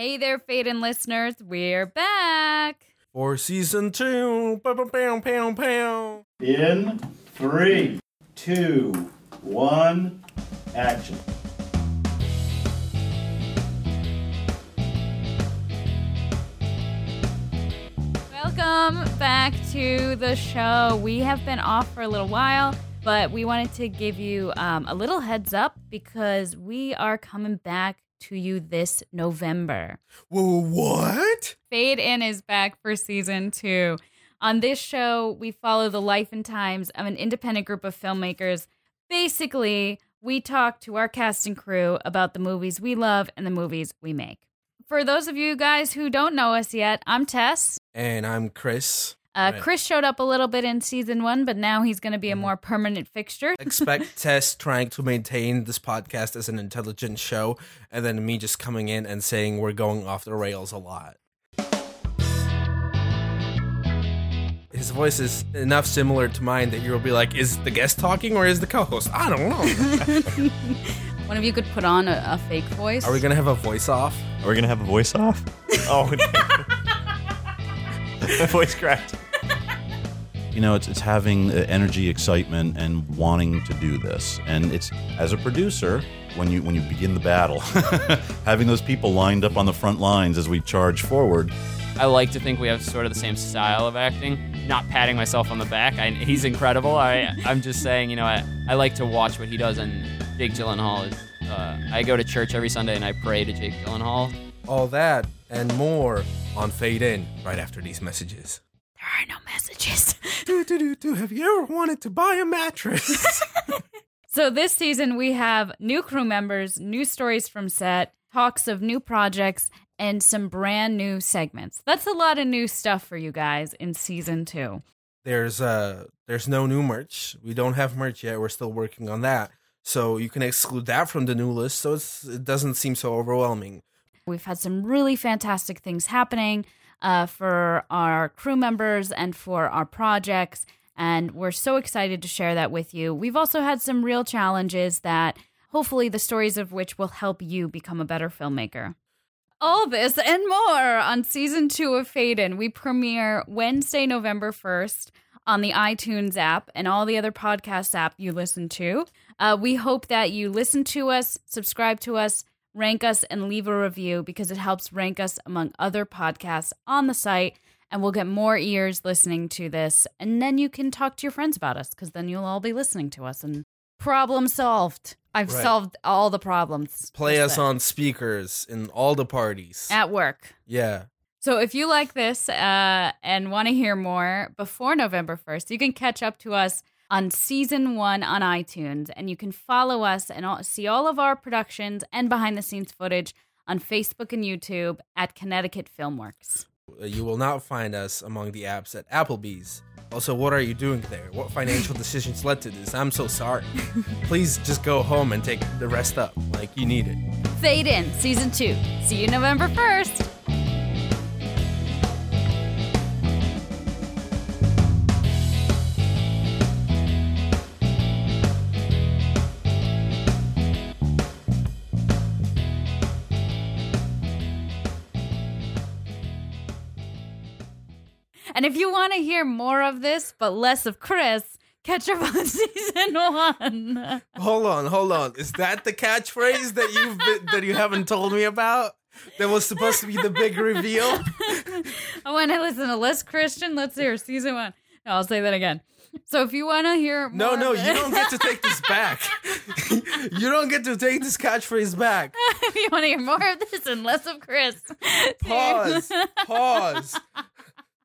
Hey there, Fade In listeners. We're back. For season two. Pow, pow, pow, pow, pow. In three, two, one, action. Welcome back to the show. We have been off for a little while, but we wanted to give you um, a little heads up because we are coming back to you this November. Whoa, what? Fade In is back for season two. On this show, we follow the life and times of an independent group of filmmakers. Basically, we talk to our cast and crew about the movies we love and the movies we make. For those of you guys who don't know us yet, I'm Tess. And I'm Chris. Uh, Right. Chris showed up a little bit in season one, but now he's going to be a Mhm. more permanent fixture. Expect Tess trying to maintain this podcast as an intelligent show, and then me just coming in and saying we're going off the rails a lot. His voice is enough similar to mine that you'll be like, is the guest talking or is the co host? I don't know. One of you could put on a, a fake voice. Are we going to have a voice off? Are we gonna have a voice off? Oh, my voice cracked. You know, it's it's having uh, energy, excitement, and wanting to do this. And it's as a producer, when you when you begin the battle, having those people lined up on the front lines as we charge forward. I like to think we have sort of the same style of acting. Not patting myself on the back. I, he's incredible. I, I'm just saying, you know, I, I like to watch what he does, and Jake Gyllenhaal is. Uh, I go to church every Sunday and I pray to Jake Gyllenhaal. All that and more on Fade In right after these messages. There are no messages. Do, do, do, do. Have you ever wanted to buy a mattress? So this season we have new crew members, new stories from set, talks of new projects, and some brand new segments. That's a lot of new stuff for you guys in season two. there's uh there's no new merch. We don't have merch yet. We're still working on that. So you can exclude that from the new list so it's it doesn't seem so overwhelming. We've had some really fantastic things happening uh, for our crew members and for our projects. And we're so excited to share that with you. We've also had some real challenges that hopefully the stories of which will help you become a better filmmaker. All this and more on season two of Fade In. We premiere Wednesday, November 1st on the iTunes app and all the other podcast app you listen to. Uh, we hope that you listen to us, subscribe to us, rank us, and leave a review because it helps rank us among other podcasts on the site. And we'll get more ears listening to this. And then you can talk to your friends about us because then you'll all be listening to us. And problem solved. I've Right. solved all the problems. Play us on speakers in all the parties. at work. yeah. So if you like this uh, and want to hear more before November 1st, you can catch up to us on season one on iTunes and you can follow us and all, see all of our productions and behind the scenes footage on Facebook and YouTube at Connecticut Filmworks. Uh, You will not find us among the apps at Applebee's. Also, what are you doing there? What financial decisions led to this? I'm so sorry. Please just go home and take the rest up. Like you need it. Fade in season two. See you November 1st. And if you want to hear more of this, but less of Chris, catch up on season one. Hold on, hold on. Is that the catchphrase that you've been, that you haven't told me about? That was supposed to be the big reveal. I want to listen to less Christian. Let's hear season one. No, I'll say that again. So if you want to hear more No, no, you don't get to take this back. you don't get to take this catchphrase back. if you want to hear more of this and less of Chris, Pause. Pause.